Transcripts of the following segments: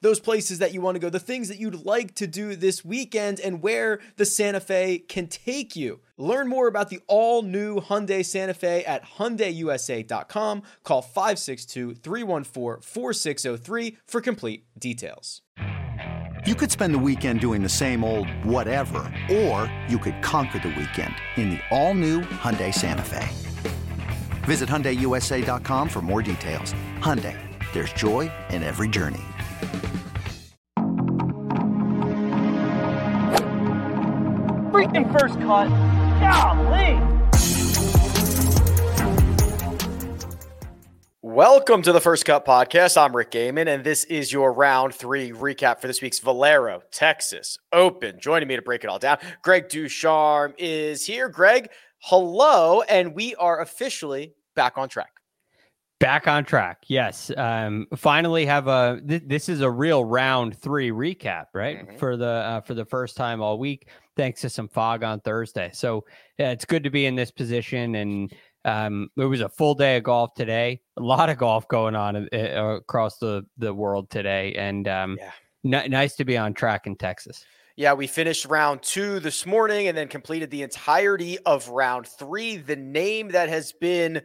those places that you want to go, the things that you'd like to do this weekend, and where the Santa Fe can take you. Learn more about the all new Hyundai Santa Fe at HyundaiUSA.com. Call 562 314 4603 for complete details. You could spend the weekend doing the same old whatever, or you could conquer the weekend in the all new Hyundai Santa Fe. Visit HyundaiUSA.com for more details. Hyundai, there's joy in every journey. Freaking first cut. Golly. Welcome to the First Cut Podcast. I'm Rick Gehman, and this is your round three recap for this week's Valero, Texas Open. Joining me to break it all down, Greg DuCharme is here. Greg, hello, and we are officially back on track. Back on track. Yes. Um, finally have a th- this is a real round 3 recap, right? Mm-hmm. For the uh, for the first time all week thanks to some fog on Thursday. So, yeah, it's good to be in this position and um, it was a full day of golf today. A lot of golf going on uh, across the the world today and um, yeah. n- nice to be on track in Texas. Yeah, we finished round two this morning and then completed the entirety of round three. The name that has been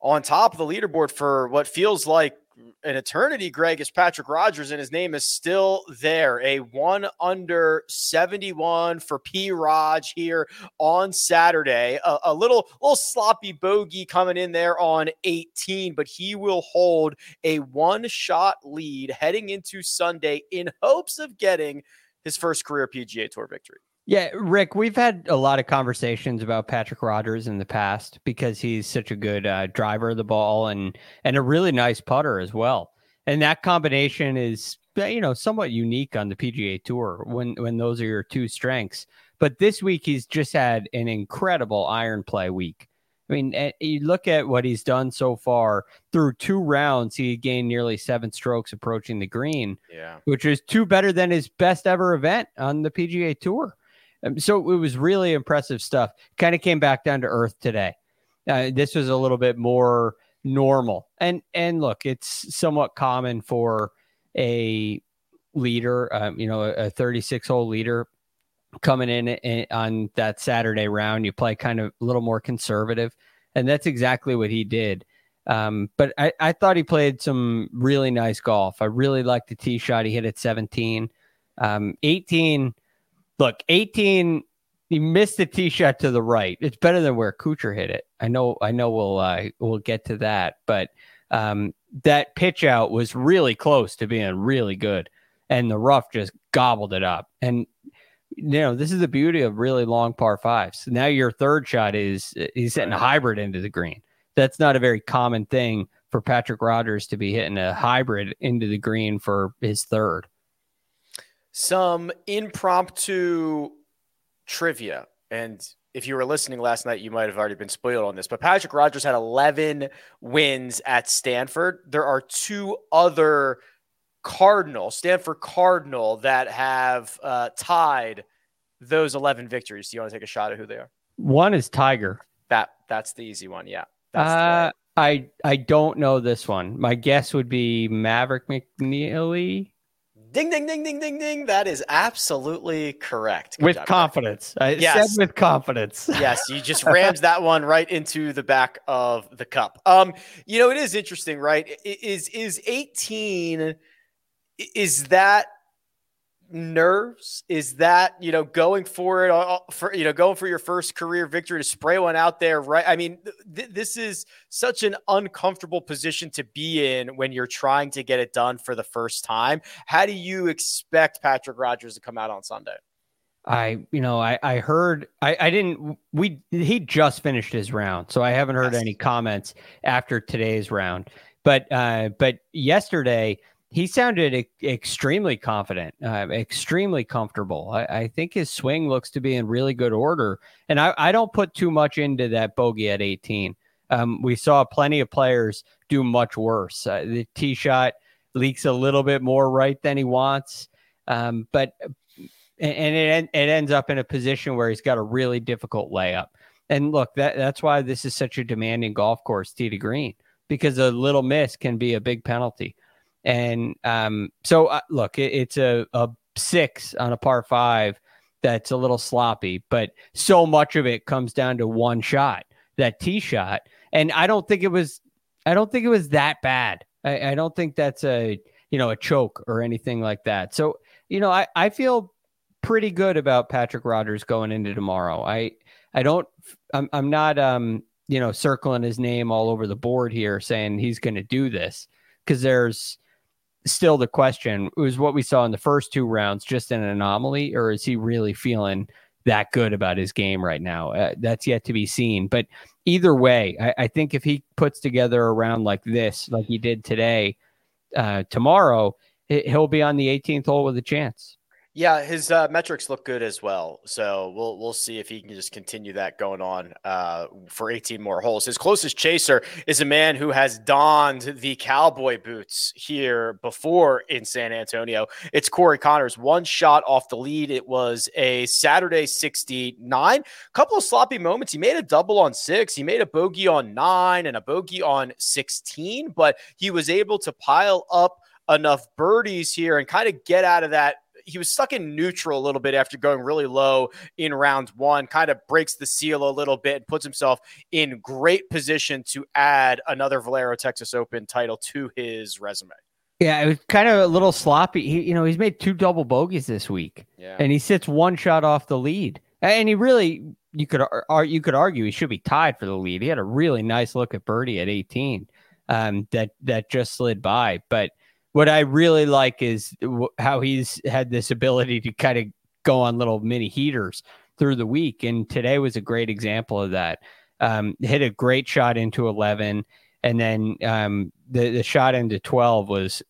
on top of the leaderboard for what feels like an eternity, Greg, is Patrick Rodgers, and his name is still there. A one under 71 for P. Raj here on Saturday. A, a, little, little sloppy bogey coming in there on 18, but he will hold a one shot lead heading into Sunday in hopes of getting his first career PGA Tour victory. Yeah, Rick, we've had a lot of conversations about Patrick Rodgers in the past because he's such a good uh, driver of the ball and and a really nice putter as well. And that combination is you know somewhat unique on the PGA Tour when when those are your two strengths. But this week he's just had an incredible iron play week. I mean, eh, you look at what he's done so far through two rounds, he gained nearly seven strokes approaching the green, yeah, which is two better than his best ever event on the PGA Tour. Um, so it was really impressive stuff. Kind of came back down to earth today. Uh, this was a little bit more normal. And and look, it's somewhat common for a leader, um, you know, a 36 hole leader coming in, in on that Saturday round. You play kind of a little more conservative, and that's exactly what he did. Um, but I, I thought he played some really nice golf. I really liked the tee shot he hit at 17. Um, 18 look, 18, he missed the tee shot to the right. It's better than where Kuchar hit it. I know, I know we'll uh, we'll get to that, but um, that pitch out was really close to being really good, and the rough just gobbled it up. And you know, this is the beauty of really long par fives. Now your third shot is he's hitting a hybrid into the green. That's not a very common thing for Patrick Rodgers to be hitting a hybrid into the green for his third some impromptu trivia. And if you were listening last night, you might have already been spoiled on this. But Patrick Rodgers had 11 wins at Stanford. There are two other Cardinal, Stanford Cardinal, that have uh, tied those 11 victories. Do you want to take a shot at who they are? One is Tiger. That that's the easy one. Yeah. Uh, I I don't know this one. My guess would be Maverick McNealy. Ding, ding, ding, ding, ding, ding. That is absolutely correct. Good with job, confidence. I yes. said with confidence. yes, you just rammed that one right into the back of the cup. Um, you know, it is interesting, right? Is is 18 is that nerves? Is that you know going for it uh, uh, for you know going for your first career victory to spray one out there? Right. I mean, th- this is such an uncomfortable position to be in when you're trying to get it done for the first time. How do you expect Patrick Rodgers to come out on Sunday? I, you know, I, I heard, I, I didn't, we, he just finished his round. So I haven't heard yes. any comments after today's round. But, uh, but yesterday, he sounded e- extremely confident, uh, extremely comfortable. I, I, think his swing looks to be in really good order. And I, I don't put too much into that bogey at 18. Um, we saw plenty of players do much worse. Uh, the tee shot leaks a little bit more right than he wants. Um, but and it, it ends up in a position where he's got a really difficult layup. And look, that that's why this is such a demanding golf course, tee to green, because a little miss can be a big penalty. And um, so, uh, look, it, it's a, a six on a par five that's a little sloppy, but so much of it comes down to one shot, that tee shot. And I don't think it was, I don't think it was that bad. I, I don't think that's a, you know, a choke or anything like that. So, you know, I, I feel pretty good about Patrick Rodgers going into tomorrow. I, I don't, I'm, I'm not, um, you know, circling his name all over the board here saying he's going to do this because there's, still the question was what we saw in the first two rounds just an anomaly or is he really feeling that good about his game right now? Uh, that's yet to be seen. But either way I, I, think if he puts together a round like this like he did today uh, tomorrow he'll be on the 18th hole with a chance yeah, his uh, metrics look good as well. So we'll we'll see if he can just continue that going on uh, for 18 more holes. His closest chaser is a man who has donned the cowboy boots here before in San Antonio. It's Corey Conners, One shot off the lead. It was a Saturday 69. Couple of sloppy moments. He made a double on six. He made a bogey on nine and a bogey on 16, but he was able to pile up enough birdies here and kind of get out of that he was stuck in neutral a little bit after going really low in round one, kind of breaks the seal a little bit and puts himself in great position to add another Valero Texas Open title to his resume. Yeah, it was kind of a little sloppy. He, you know, he's made two double bogeys this week, yeah. and he sits one shot off the lead. And he really, you could you could argue he should be tied for the lead. He had a really nice look at birdie at 18, um, that that just slid by. But what I really like is how he's had this ability to kind of go on little mini heaters through the week. And today was a great example of that. Um, hit a great shot into 11. And then um, the, the shot into 12 was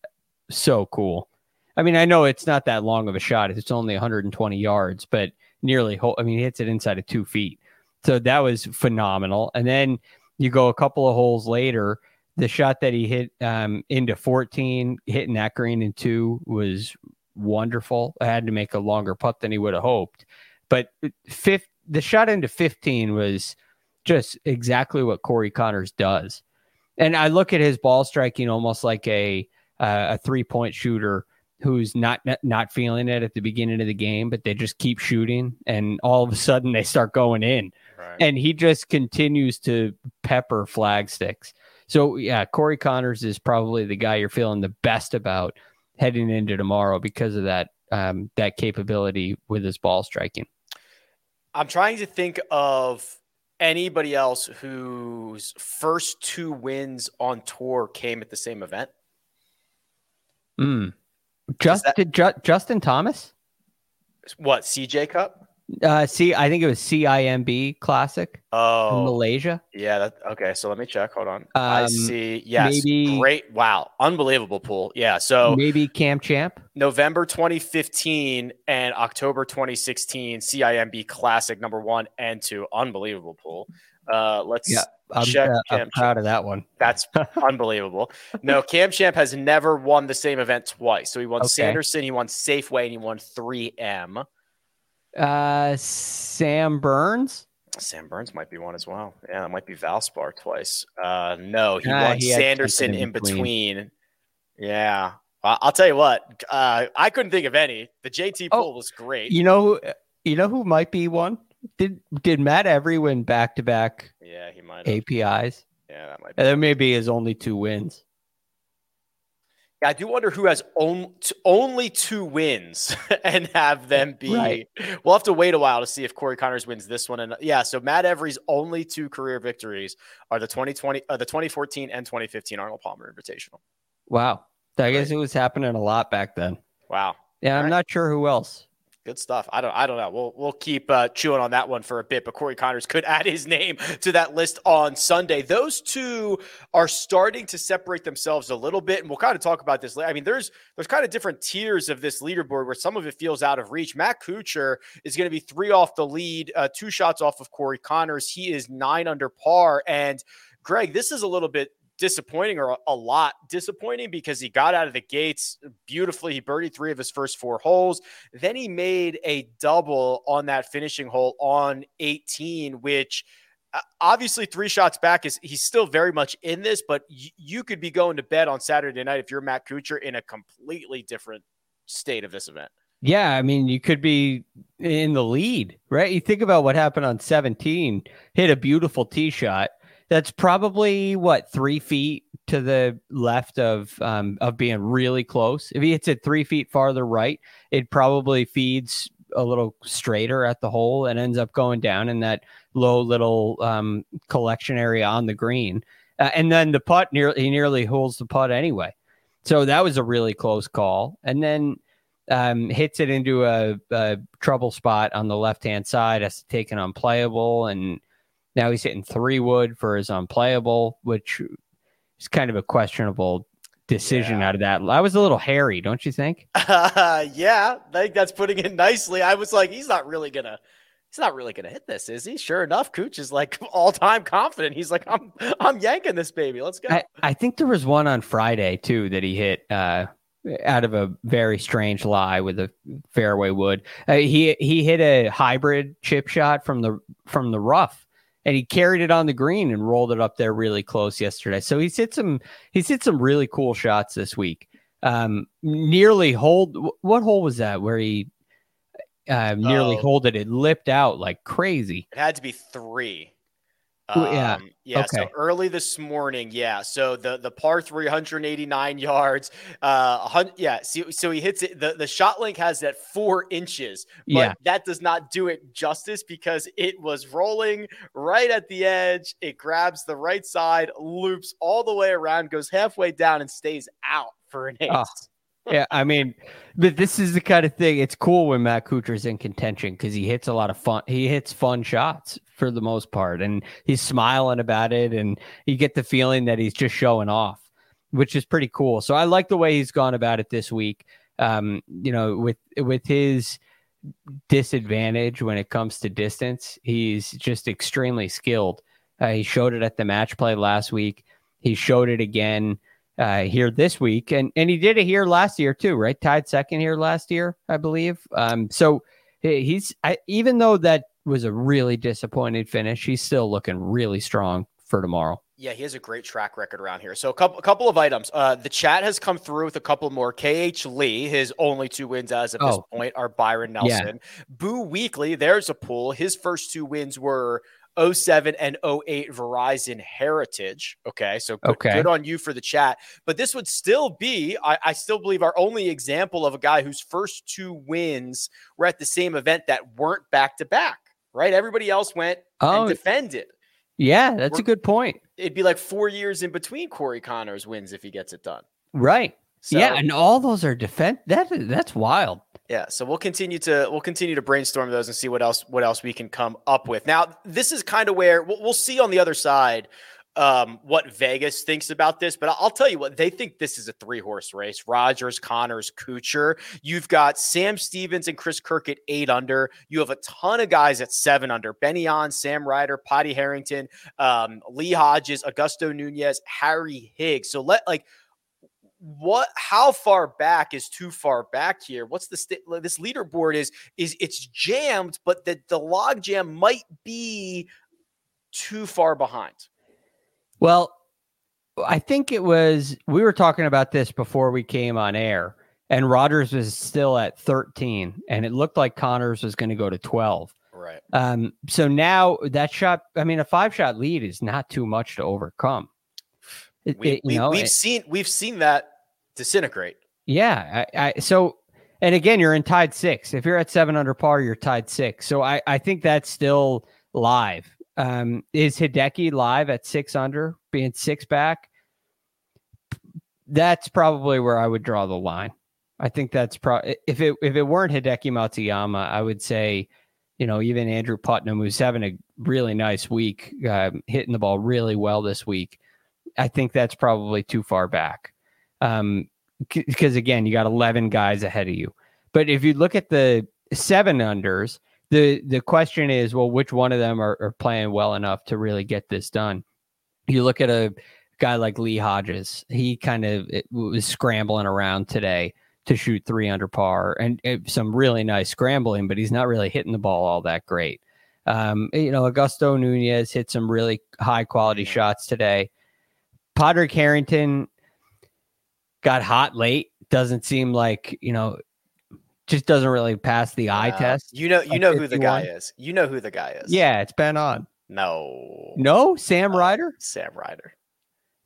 so cool. I mean, I know it's not that long of a shot. It's only 120 yards, but nearly, whole, I mean, he hits it inside of two feet. So that was phenomenal. And then you go a couple of holes later the shot that he hit um, into 14, hitting that green in two was wonderful. I had to make a longer putt than he would have hoped. But fifth, the shot into 15 was just exactly what Corey Conners does. And I look at his ball striking almost like a uh, a three point shooter who's not not feeling it at the beginning of the game, but they just keep shooting, and all of a sudden they start going in, right. and he just continues to pepper flag sticks. So yeah, Corey Conners is probably the guy you're feeling the best about heading into tomorrow because of that um, that capability with his ball striking. I'm trying to think of anybody else whose first two wins on tour came at the same event. Hmm. Just that, did Justin Thomas? What CJ Cup? Uh, see, I think it was CIMB Classic. Oh, Malaysia. Yeah. That, okay. So let me check. Hold on. Um, I see. Yes. Maybe, great. Wow. Unbelievable pool. Yeah. So maybe Cam Champ. November 2015 and October 2016 CIMB Classic number one and two. Unbelievable pool. Uh, let's yeah, I'm, check. Uh, I'm proud of that one. That's unbelievable. No, Cam Champ has never won the same event twice. So he won okay. Sanderson, he won Safeway, and he won 3M. Uh, Sam Burns. Sam Burns might be one as well. Yeah, it might be Valspar twice. Uh, no, he ah, won he Sanderson in between. between. Yeah, I'll tell you what. Uh, I couldn't think of any. The JT pool oh, was great. You know, you know who might be one. Did did Matt Every win back to back? Yeah, he might. APIs. Yeah, that might. Be. And that may be his only two wins. I do wonder who has on, only two wins and have them be. Right. We'll have to wait a while to see if Corey Conners wins this one. And yeah, so Matt Every's only two career victories are the 2020, uh, the 2014 and 2015 Arnold Palmer Invitational. Wow, I guess right. it was happening a lot back then. Wow. Yeah, I'm right. not sure who else. Good stuff. I don't. I don't know. We'll we'll keep uh, chewing on that one for a bit. But Corey Conners could add his name to that list on Sunday. Those two are starting to separate themselves a little bit, and we'll kind of talk about this. later. I mean, there's there's kind of different tiers of this leaderboard where some of it feels out of reach. Matt Kuchar is going to be three off the lead, uh, two shots off of Corey Conners. He is nine under par, and Greg, this is a little bit disappointing or a lot disappointing because he got out of the gates beautifully. He birdied three of his first four holes. Then he made a double on that finishing hole on 18, which uh, obviously three shots back is he's still very much in this, but y- you could be going to bed on Saturday night if you're Matt Kuchar in a completely different state of this event. Yeah, I mean, you could be in the lead, right? You think about what happened on 17, hit a beautiful tee shot that's probably what three feet to the left of um, of being really close. If he hits it three feet farther right, it probably feeds a little straighter at the hole and ends up going down in that low little um, collection area on the green. Uh, and then the putt near he nearly holds the putt anyway. So that was a really close call. And then um, hits it into a, a trouble spot on the left hand side, has to take an unplayable and now he's hitting three wood for his unplayable, which is kind of a questionable decision yeah. out of that. I was a little hairy, don't you think? Uh, yeah, I think that's putting it nicely. I was like, he's not really gonna. He's not really gonna hit this, is he? Sure enough, Cooch is like all time confident. He's like, I'm I'm yanking this baby. Let's go. I, I, think there was one on Friday too that he hit uh, out of a very strange lie with a fairway wood. Uh, he he hit a hybrid chip shot from the from the rough and he carried it on the green and rolled it up there really close yesterday. So he's hit some he's hit some really cool shots this week. Um, nearly hold what hole was that where he uh, nearly oh. holded it lipped out like crazy. It had to be three. Um, yeah. Yeah. Okay. So early this morning. Yeah. So the, the par 389 yards. Uh, yeah. So, so he hits it. The, the shot link has that four inches, but yeah. that does not do it justice because it was rolling right at the edge. It grabs the right side, loops all the way around, goes halfway down, and stays out for an ace. Oh yeah, I mean, but this is the kind of thing. It's cool when Matt Kuchar's in contention because he hits a lot of fun. He hits fun shots for the most part, and he's smiling about it, and you get the feeling that he's just showing off, which is pretty cool. So I like the way he's gone about it this week. Um, you know, with with his disadvantage when it comes to distance, he's just extremely skilled. Uh, he showed it at the match play last week. He showed it again uh, here this week, and and he did it here last year too, right? Tied second here last year, I believe. Um, so he's I, even though that was a really disappointed finish, he's still looking really strong for tomorrow. Yeah, he has a great track record around here. So a couple, a couple of items. Uh, the chat has come through with a couple more. KH Lee, his only two wins as of oh. this point are Byron Nelson. Yeah. Boo Weekley, there's a pool. His first two wins were 07 and 08 Verizon Heritage. Okay. So good, okay. good on you for the chat. But this would still be, I, I, still believe, our only example of a guy whose first two wins were at the same event that weren't back to back, right? Everybody else went oh, and defended. Yeah, that's we're, a good point. It'd be like four years in between Corey Conners wins if he gets it done. Right. So, yeah, and all those are defense. That that's wild. Yeah, so we'll continue to we'll continue to brainstorm those and see what else what else we can come up with. Now, this is kind of where we'll, we'll see on the other side um, what Vegas thinks about this, but I'll tell you what they think. This is a three horse race: Rodgers, Conners, Kuchar. You've got Sam Stevens and Chris Kirk at eight under. You have a ton of guys at seven under: Ben An, Sam Ryder, Padraig Harrington, um, Lee Hodges, Augusto Nunez, Harry Higgs. So let like what how far back is too far back here? What's the st- this leaderboard is is it's jammed but the the log jam might be too far behind. Well i think it was we were talking about this before we came on air and Rodgers was still at 13 and it looked like conners was going to go to 12 right. Um so now that shot i mean a five shot lead is not too much to overcome. It, we, have we, seen we've seen that disintegrate. Yeah. I, I, so, and again, you're in tied six. If you're at seven under par, you're tied six. So I, I think that's still live. Um, is Hideki live at six under, being six back? That's probably where I would draw the line. I think that's pro. If it if it weren't Hideki Matsuyama, I would say, you know, even Andrew Putnam, who's having a really nice week, uh, hitting the ball really well this week. I think that's probably too far back. Um, because again, you got 11 guys ahead of you. But if you look at the seven unders, the the question is, well, which one of them are, are playing well enough to really get this done? You look at a guy like Lee Hodges. He kind of was scrambling around today to shoot three under par and some really nice scrambling, but he's not really hitting the ball all that great. Um, you know, Augusto Nunez hit some really high quality shots today. Padraig Harrington got hot late. Doesn't seem like, you know, just doesn't really pass the eye uh, test. You know, you know who the guy is. You know who the guy is. Yeah, it's Ben An. No. No, Sam Ryder? Sam Ryder.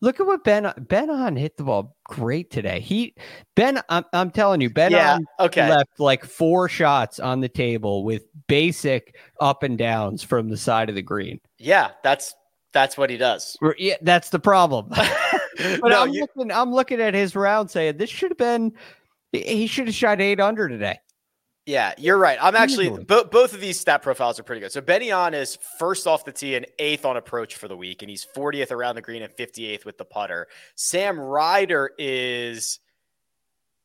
Look at what Ben Ben An hit the ball great today. He Ben, I'm, I'm telling you, Ben yeah, okay. left like four shots on the table with basic up and downs from the side of the green. Yeah, that's that's what he does. Yeah, that's the problem. but no, I'm you... looking I'm looking at his round saying this should have been he should have shot eight under today. Yeah, you're right. I'm actually bo- both of these stat profiles are pretty good. So Ben An is first off the tee and eighth on approach for the week, and he's 40th around the green and 58th with the putter. Sam Ryder is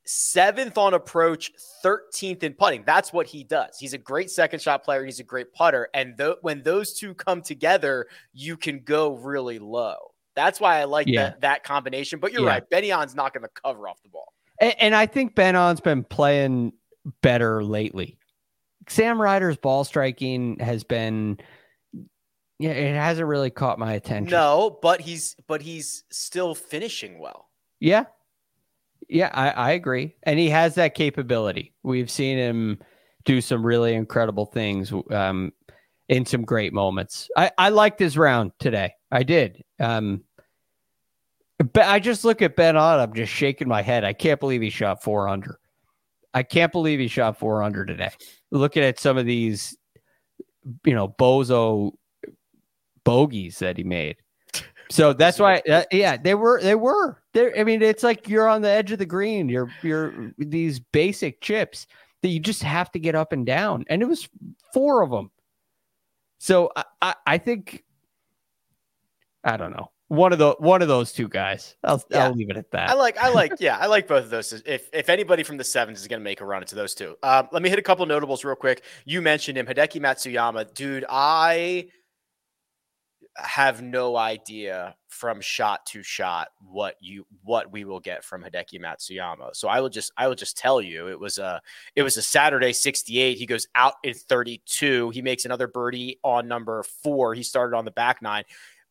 seventh on approach, 13th in putting. That's what he does. He's a great second shot player. He's a great putter, and th- when those two come together, you can go really low. That's why I like yeah. that that combination. But you're yeah. right, Ben An's not going to cover off the ball. And, and I think Ben An's been playing better lately. Sam Ryder's ball striking has been yeah, it hasn't really caught my attention. No, but he's but he's still finishing well. Yeah. Yeah, I, I agree. And he has that capability. We've seen him do some really incredible things um, in some great moments. I, I liked his round today. I did. Um, but I just look at Ben An. I'm just shaking my head. I can't believe he shot four under. I can't believe he shot four under today. Looking at some of these, you know, bozo bogeys that he made. So that's why, uh, yeah, they were, they were there. I mean, it's like you're on the edge of the green. You're, you're these basic chips that you just have to get up and down, and it was four of them. So I, I, I think, I don't know one of the one of those two guys. I'll, yeah. I'll leave it at that. I like I like yeah I like both of those. If if anybody from the sevens is going to make a run into those two, um, let me hit a couple notables real quick. You mentioned him, Hideki Matsuyama, dude. I have no idea from shot to shot what you what we will get from Hideki Matsuyama. So I will just I will just tell you it was a it was a Saturday 68. He goes out in 32. He makes another birdie on number 4. He started on the back 9.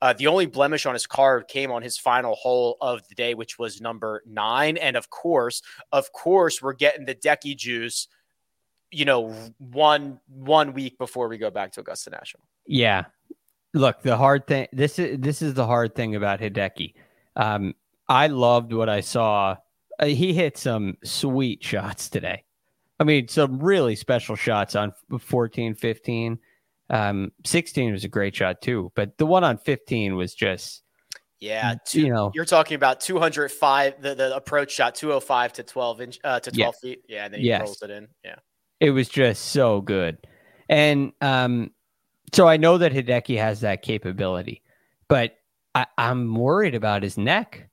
Uh, the only blemish on his card came on his final hole of the day, which was number nine. And of course, of course, we're getting the Decky juice. You know, one one week before we go back to Augusta National. Yeah, look, the hard thing. This is this is the hard thing about Hideki. Um, I loved what I saw. Uh, he hit some sweet shots today. I mean, some really special shots on 14, 15. Um, 16 was a great shot too, but the one on 15 was just yeah, two, you know, you're talking about 205 the, the approach shot 205 to 12 inch uh, to 12 yes. feet. Yeah, and then he yes. rolls it in. Yeah. It was just so good. And um so I know that Hideki has that capability, but I, I'm worried about his neck.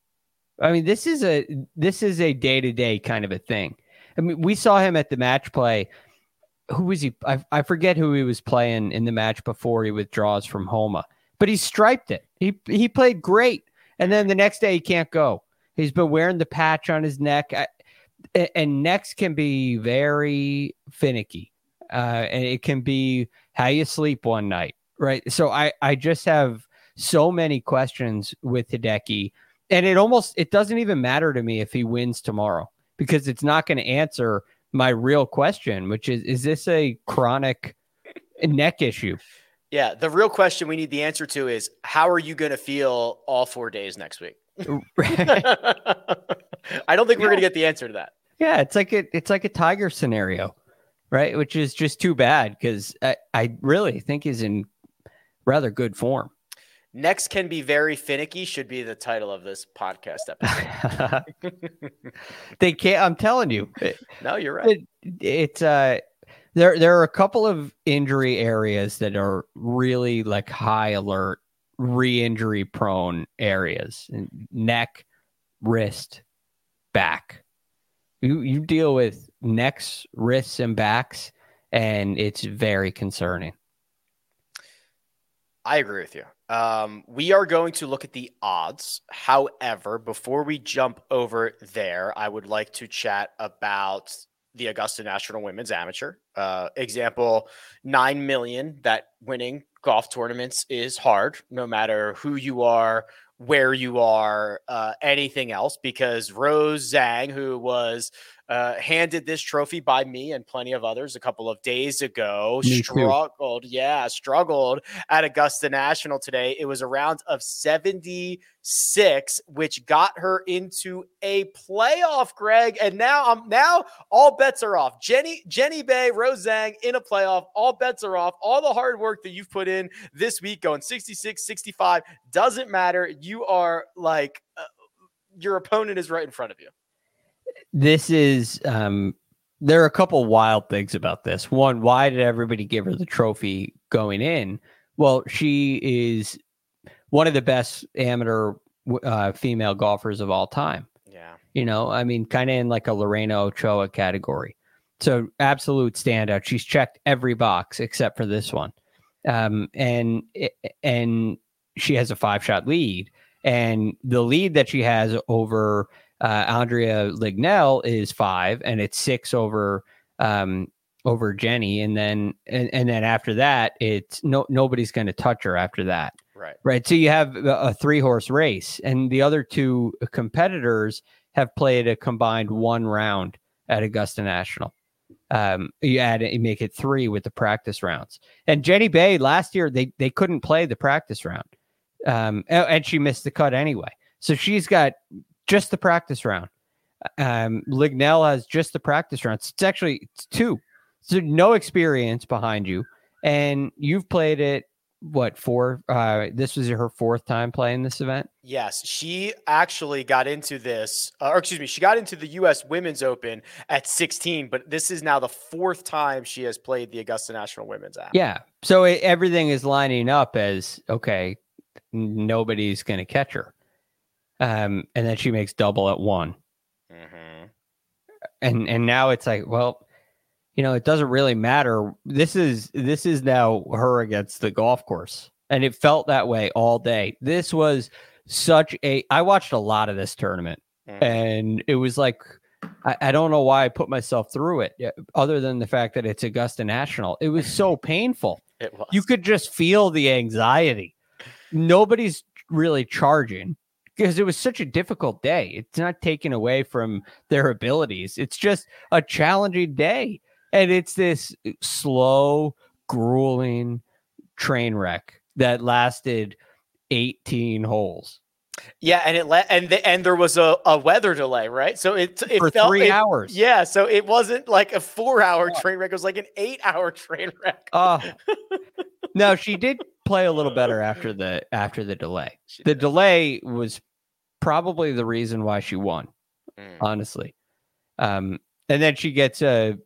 I mean, this is a this is a day to day kind of a thing. I mean, we saw him at the match play who was he? I, I forget who he was playing in the match before he withdraws from Homa, but he striped it. He he played great, and then the next day he can't go. He's been wearing the patch on his neck, I, and necks can be very finicky, uh, and it can be how you sleep one night, right? So I I just have so many questions with Hideki, and it almost it doesn't even matter to me if he wins tomorrow because it's not going to answer my real question, which is is this a chronic neck issue? Yeah, the real question we need the answer to is how are you going to feel all 4 days next week? I don't think we're yeah. going to get the answer to that. Yeah, it's like a it's like a tiger scenario, right? Which is just too bad because I, I really think he's in rather good form. Next can be very finicky should be the title of this podcast episode. they can't. I'm telling you. no, you're right. It, it's uh, there. There are a couple of injury areas that are really like high alert, re-injury prone areas: neck, wrist, back. You you deal with necks, wrists, and backs, and it's very concerning. I agree with you. Um, we are going to look at the odds. However, before we jump over there, I would like to chat about the Augusta National Women's Amateur. Uh, example, nine million. That winning golf tournaments is hard, no matter who you are, where you are, uh, anything else, because Rose Zhang, who was uh, handed this trophy by me and plenty of others a couple of days ago, me struggled, too. yeah, struggled at Augusta National today. It was a round of 76, which got her into a playoff, Greg. And now I'm now all bets are off. Jenny, Jenny Bae, Rose Zhang in a playoff, all bets are off. All the hard work that you've put in this week going 66, 65 doesn't matter. You are like uh, your opponent is right in front of you. This is um there are a couple wild things about this. One, why did everybody give her the trophy going in? Well, she is one of the best amateur uh, female golfers of all time. Yeah. You know, I mean, kind of in like a Lorena Ochoa category. So absolute standout. She's checked every box except for this one um, and and she has a five shot lead, and the lead that she has over uh, Andrea Lignell is five, and it's six over um, over Jenny, and then and, and then after that, it's no nobody's going to touch her after that. Right. Right. So you have a three horse race, and the other two competitors have played a combined one round at Augusta National um, you add it, you make it three with the practice rounds. And Jenny Bae last year they they couldn't play the practice round, um, and she missed the cut anyway. So she's got just the practice round. Um, Lignell has just the practice rounds. It's actually it's two, so no experience behind you, and you've played it what four uh this was her fourth time playing this event? Yes. She actually got into this uh, or excuse me she got into the us women's open at 16 but this is now the fourth time she has played the augusta national women's app. Yeah. So it, everything is lining up as okay nobody's gonna catch her um and then she makes double at one mm-hmm. and and now it's like well you know, it doesn't really matter. This is this is now her against the golf course. And it felt that way all day. This was such a I watched a lot of this tournament mm-hmm. and it was like I, I, don't know why I put myself through it, other than the fact that it's Augusta National. It was so painful. It was. You could just feel the anxiety. Nobody's really charging because it was such a difficult day. It's not taken away from their abilities. It's just a challenging day and it's this uh, slow, grueling train wreck that lasted 18 holes. Yeah, and it le- and the, and there was a, a weather delay, right? So it it for felt, three it, hours. Yeah, so it wasn't like a four hour train wreck; it was like an eight hour train wreck. Uh, no, she did play a little better after the after the delay. She the did. delay was probably the reason why she won, mm. honestly. Um, and then she gets a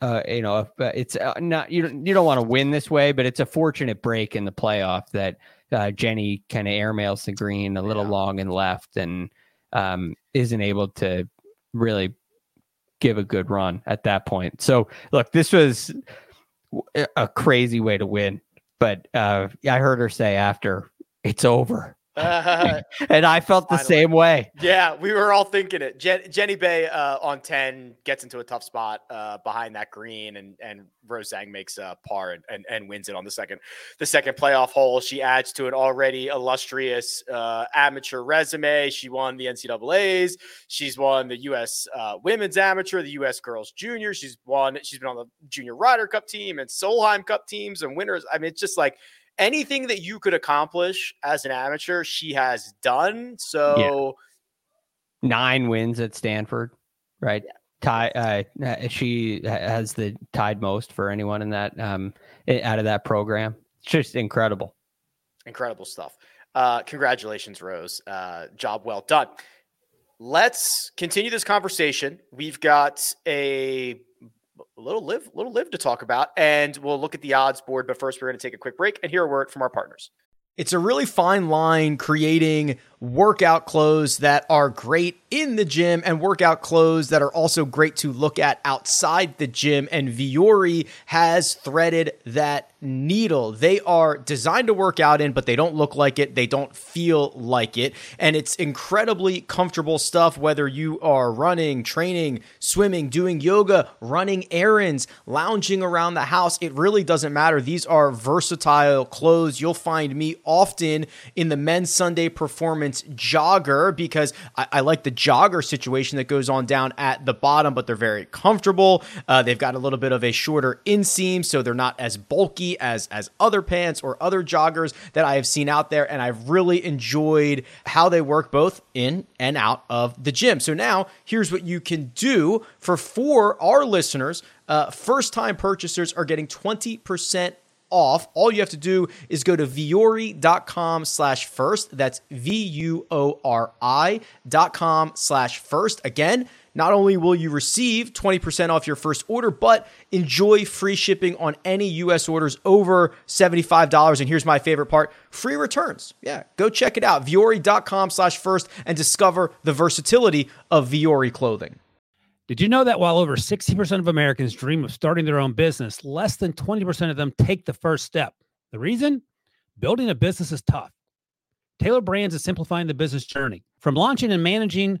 uh, you know, it's uh, not you don't you don't want to win this way, but it's a fortunate break in the playoff that uh, Jenny kind of airmails the green a little yeah. long and left, and um, isn't able to really give a good run at that point. So, look, this was a crazy way to win, but uh, I heard her say after it's over. Uh, and I felt the finally. same way. Yeah, we were all thinking it. Je- Jenny Bae uh, on 10 gets into a tough spot uh, behind that green, and and Rose Zhang makes a par and, and, and, wins it on the second the second playoff hole. She adds to an already illustrious uh, amateur resume. She won the NCAA's. She's won the U.S. Uh, Women's Amateur, the U.S. Girls Junior. She's won. She's been on the Junior Ryder Cup team and Solheim Cup teams and winners. I mean, it's just like anything that you could accomplish as an amateur, she has done. So yeah. nine wins at Stanford, right? Yeah. Tie, uh, uh she has the tied most for anyone in that um out of that program. It's just incredible. Incredible stuff. Uh, congratulations, Rose. Uh, job well done. Let's continue this conversation. We've got a little LIV, little LIV to talk about, and we'll look at the odds board. But first, we're going to take a quick break and hear a word from our partners. It's a really fine line creating workout clothes that are great in the gym and workout clothes that are also great to look at outside the gym. And Vuori has threaded that needle. They are designed to work out in, but they don't look like it. They don't feel like it. And it's incredibly comfortable stuff, whether you are running, training, swimming, doing yoga, running errands, lounging around the house. It really doesn't matter. These are versatile clothes. You'll find me often in the men's Sunday performance jogger because I, I like the jogger situation that goes on down at the bottom, but they're very comfortable. Uh, they've got a little bit of a shorter inseam, so they're not as bulky as as other pants or other joggers that I have seen out there, and I've really enjoyed how they work both in and out of the gym. So now here's what you can do for for our listeners. Uh, first time purchasers are getting 20% off. All you have to do is go to vuori.com slash first. That's V-U-O-R-I dot com slash first. Again, not only will you receive 20% off your first order, but enjoy free shipping on any US orders over $75. And here's my favorite part free returns. Yeah, go check it out. Vuori.com slash first and discover the versatility of Vuori clothing. Did you know that while over 60% of Americans dream of starting their own business, less than 20% of them take the first step? The reason? Building a business is tough. Tailor Brands is simplifying the business journey. From launching and managing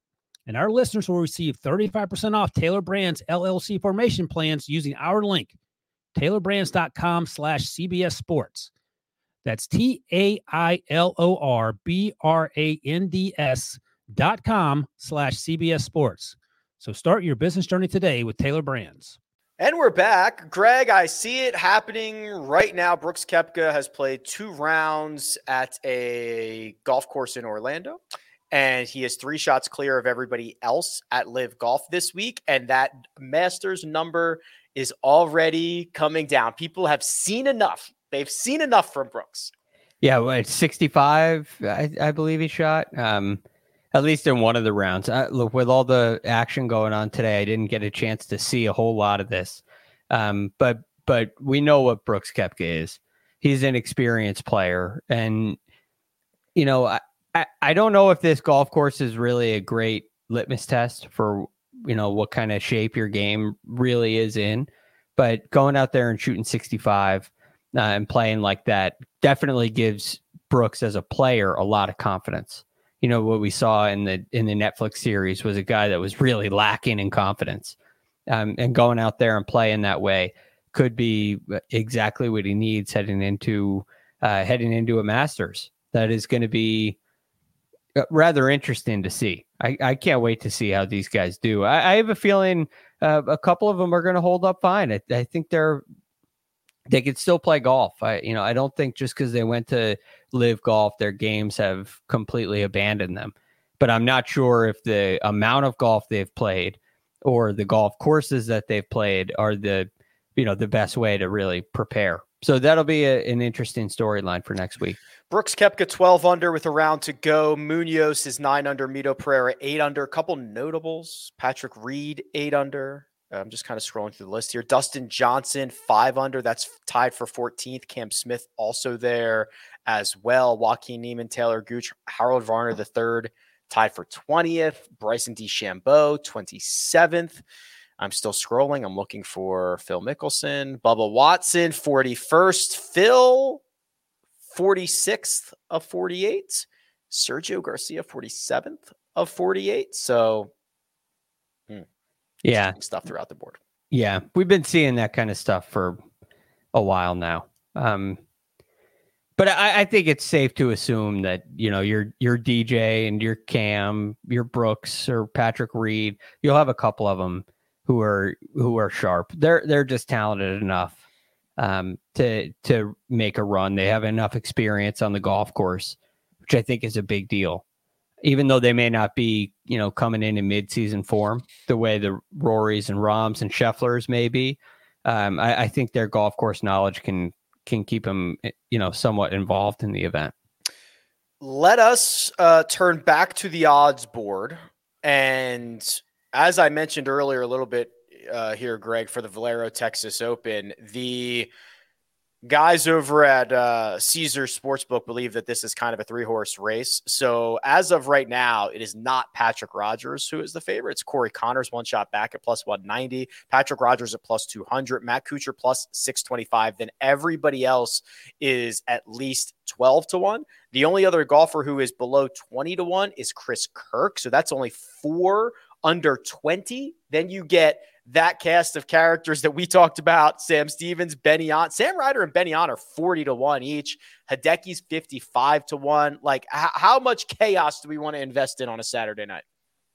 And our listeners will receive 35% off Tailor Brands LLC formation plans using our link, tailorbrands.com slash CBS Sports. That's T A I L O R B R A N D S dot com slash CBS Sports. So start your business journey today with Tailor Brands. And we're back. Greg, I see it happening right now. Brooks Koepka has played two rounds at a golf course in Orlando, and he is three shots clear of everybody else at LIV Golf this week. And that Masters number is already coming down. People have seen enough. They've seen enough from Brooks. Yeah, well, it's 65, I, I believe he shot. Um, at least in one of the rounds. I, look, with all the action going on today, I didn't get a chance to see a whole lot of this. Um, but but we know what Brooks Koepka is. He's an experienced player, and you know, I, I, I don't know if this golf course is really a great litmus test for you know what kind of shape your game really is in. But going out there and shooting 65 uh, and playing like that definitely gives Brooks as a player a lot of confidence you know what we saw in the in the Netflix series was a guy that was really lacking in confidence, um, and going out there and playing that way could be exactly what he needs heading into uh, heading into a Masters. That is going to be uh, rather interesting to see. I, I can't wait to see how these guys do. I, I have a feeling uh, a couple of them are going to hold up fine. I, I think they're they could still play golf. I you know I don't think just because they went to LIV golf, their games have completely abandoned them. But I'm not sure if the amount of golf they've played or the golf courses that they've played are the you know the best way to really prepare. So that'll be a, an interesting storyline for next week. Brooks Koepka 12 under with a round to go. Munoz is nine under. Mito Pereira eight under. A couple notables. Patrick Reed eight under. Uh, I'm just kind of scrolling through the list here. Dustin Johnson, five under. That's tied for 14th. Cam Smith also there as well. Joaquin Niemann, Taylor Gooch, Harold Varner the third, tied for 20th. Bryson DeChambeau, 27th. I'm still scrolling. I'm looking for Phil Mickelson, Bubba Watson, 41st. Phil, 46th of 48. Sergio Garcia, 47th of 48. So yeah stuff throughout the board yeah we've been seeing that kind of stuff for a while now um But I, I think it's safe to assume that you know your your DJ and your Cam, your Brooks or Patrick Reed, you'll have a couple of them who are who are sharp. They're they're just talented enough um, to to make a run. They have enough experience on the golf course, which I think is a big deal. Even though they may not be, you know, coming in in mid-season form the way the Rorys and Rahms and Schefflers may be, um, I, I think their golf course knowledge can can keep them, eh, you know, somewhat involved in the event. Let us uh, turn back to the odds board. And as I mentioned earlier, a little bit uh, here, Greg, for the Valero Texas Open, the guys over at uh, Caesar Sportsbook believe that this is kind of a three horse race. So as of right now, it is not Patrick Rodgers who is the favorite. It's Corey Conners, one shot back at plus 190, Patrick Rodgers at plus 200, Matt Kuchar plus 625. Then everybody else is at least 12 to 1. The only other golfer who is below 20 to 1 is Chris Kirk. So that's only four under 20. Then you get that cast of characters that we talked about Sam Stevens, Ben An, Sam Ryder, and Ben An are 40 to 1 each. Hideki's 55 to 1. Like, h- how much chaos do we want to invest in on a Saturday night?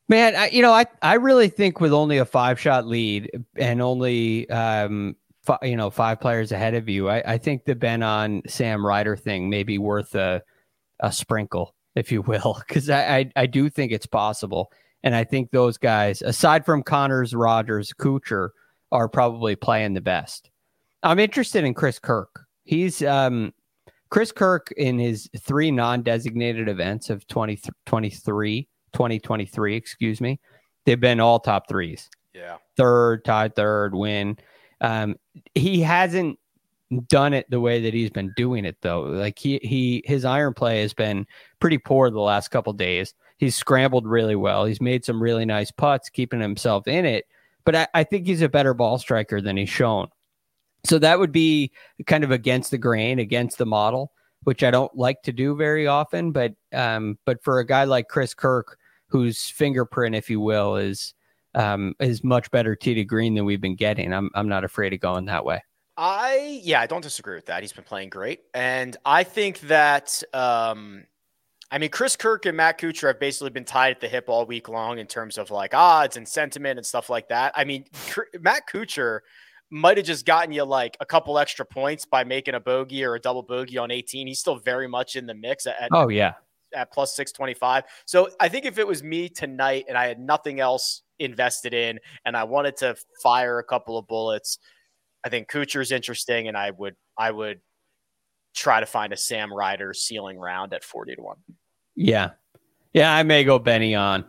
Man, I, you know, I, I really think with only a five shot lead and only, um, f- you know, five players ahead of you, I, I think the Ben An Sam Ryder thing may be worth a, a sprinkle, if you will, because I, I, I do think it's possible. And I think those guys, aside from Conners, Rodgers, Kuchar, are probably playing the best. I'm interested in Chris Kirk. He's um, Chris Kirk in his three non-designated events of 2023, 2023, excuse me. They've been all top threes. Yeah. Third, tied third, win. Um, he hasn't done it the way that he's been doing it though. Like he he his iron play has been pretty poor the last couple days he's scrambled really well. He's made some really nice putts, keeping himself in it. But I, I think he's a better ball striker than he's shown. So that would be kind of against the grain, against the model, which I don't like to do very often. But um, but for a guy like Chris Kirk, whose fingerprint, if you will, is um, is much better tee to green than we've been getting, I'm I'm not afraid of going that way. I yeah, I don't disagree with that. He's been playing great, and I think that um, I mean, Chris Kirk and Matt Kuchar have basically been tied at the hip all week long in terms of like odds and sentiment and stuff like that. I mean, Matt Kuchar might have just gotten you like a couple extra points by making a bogey or a double bogey on 18. He's still very much in the mix at, oh yeah at plus 625. So I think if it was me tonight and I had nothing else invested in and I wanted to fire a couple of bullets, I think Kuchar's interesting and I would I would try to find a Sam Ryder ceiling round at 40 to 1. Yeah. Yeah, I may go Ben An.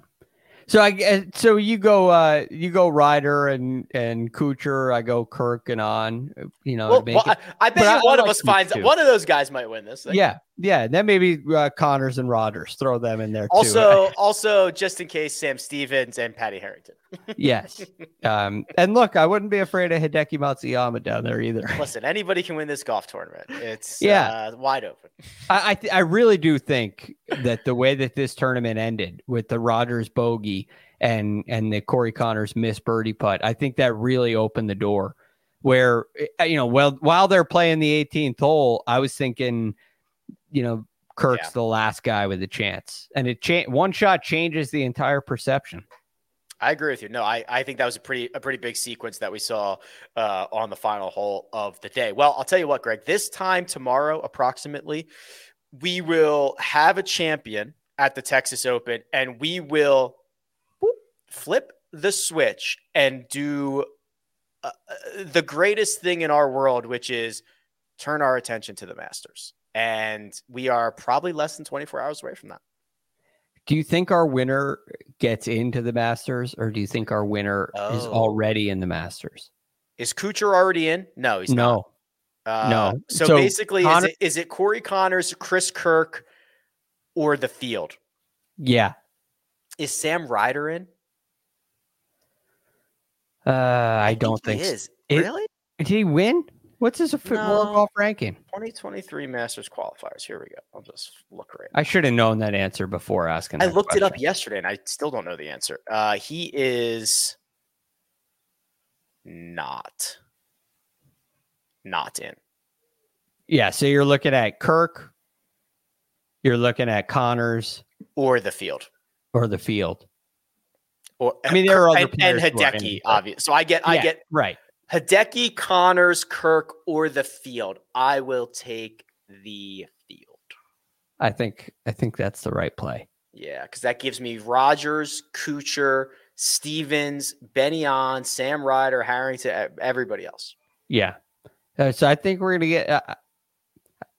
So I uh, so you go uh you go Ryder and and Kuchar, I go Kirk and on. You know, well, well, I, I, bet one of like us finds too. one of those guys might win this. Thing. Yeah, yeah. Then maybe uh, Conners and Rodgers throw them in there also, too. also, just in case, Sam Stevens and Patty Harrington. yes. Um, and look, I wouldn't be afraid of Hideki Matsuyama down there either. Listen, anybody can win this golf tournament. It's yeah uh, wide open. I I, th- I really do think that the way that this tournament ended with the Rodgers bogey and and the Corey Conners miss birdie putt, I think that really opened the door. Where eh, you know, well, while they're playing the 18th hole, I was thinking, you know, Kirk's yeah. the last guy with a chance, and it cha- one shot changes the entire perception. I agree with you. No, I, I think that was a pretty a pretty big sequence that we saw uh, on the final hole of the day. Well, I'll tell you what, Greg. This time tomorrow, approximately, we will have a champion at the Texas Open, and we will whoop, flip the switch and do uh, uh, the greatest thing in our world, which is turn our attention to the Masters. And we are probably less than 24 hours away from that. Do you think our winner gets into the Masters, or do you think our winner oh. is already in the Masters? Is Kuchar already in? No, he's no. not. Uh, no. So, so basically, Connor- is, it, is it Corey Conners, Chris Kirk, or the field? Yeah. Is Sam Ryder in? Uh, I, I don't think, think is. It, really? Did he win? What's his no. world golf ranking? 2023 Masters qualifiers. Here we go. I'll just look right. I should have known that answer before asking. I looked question. it up yesterday, and I still don't know the answer. Uh, he is not not in. Yeah, so you're looking at Kirk, you're looking at Conners or the field. or the field. Or I mean, there are other and, and players who Hideki, the- obvious. So I get, I get right. Hideki, Conners, Kirk, or the field. I will take the field. I think I think that's the right play. Yeah, because that gives me Rodgers, Kuchar, Stevens, Ben An, Sam Ryder, Harrington, everybody else. Yeah. Uh, so I think we're gonna get. Uh,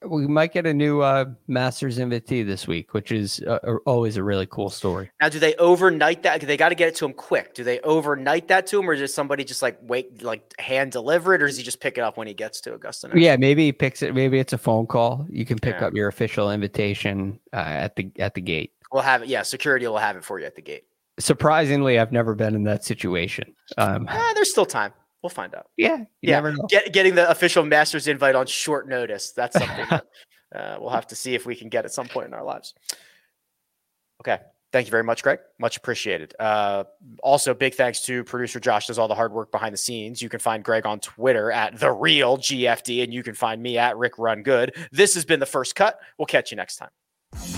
we might get a new uh, Masters invitee this week, which is uh, always a really cool story. Now, do they overnight that? They got to get it to him quick. Do they overnight that to him, or does somebody just like wait, like hand deliver it, or does he just pick it up when he gets to Augusta? Yeah, maybe he picks it. Maybe it's a phone call. You can pick Yeah. up your official invitation uh, at the at the gate. we'll have it. Yeah, security will have it for you at the gate. Surprisingly, I've never been in that situation. Um, Ah, there's still time. We'll find out. yeah, yeah. Get, getting the official Masters invite on short notice. That's something that uh, we'll have to see if we can get at some point in our lives. Okay. Thank you very much, Greg. Much appreciated. Uh, also, big thanks to producer Josh, does all the hard work behind the scenes. You can find Greg on Twitter at the real GFD, and you can find me at Rick Run Good. This has been the first cut. We'll catch you next time.